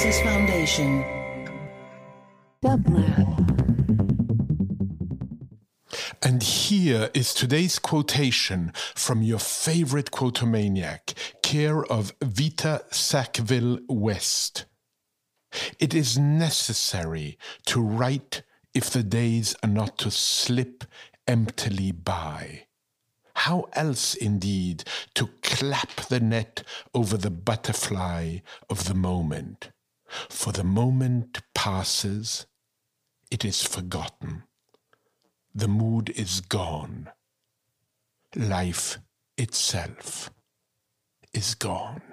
Genesis Foundation. And here is today's quotation from your favorite quotomaniac, care of Vita Sackville West. It is necessary to write if the days are not to slip emptily by. How else, indeed, to clap the net over the butterfly of the moment? For the moment passes, it is forgotten. The mood is gone. Life itself is gone.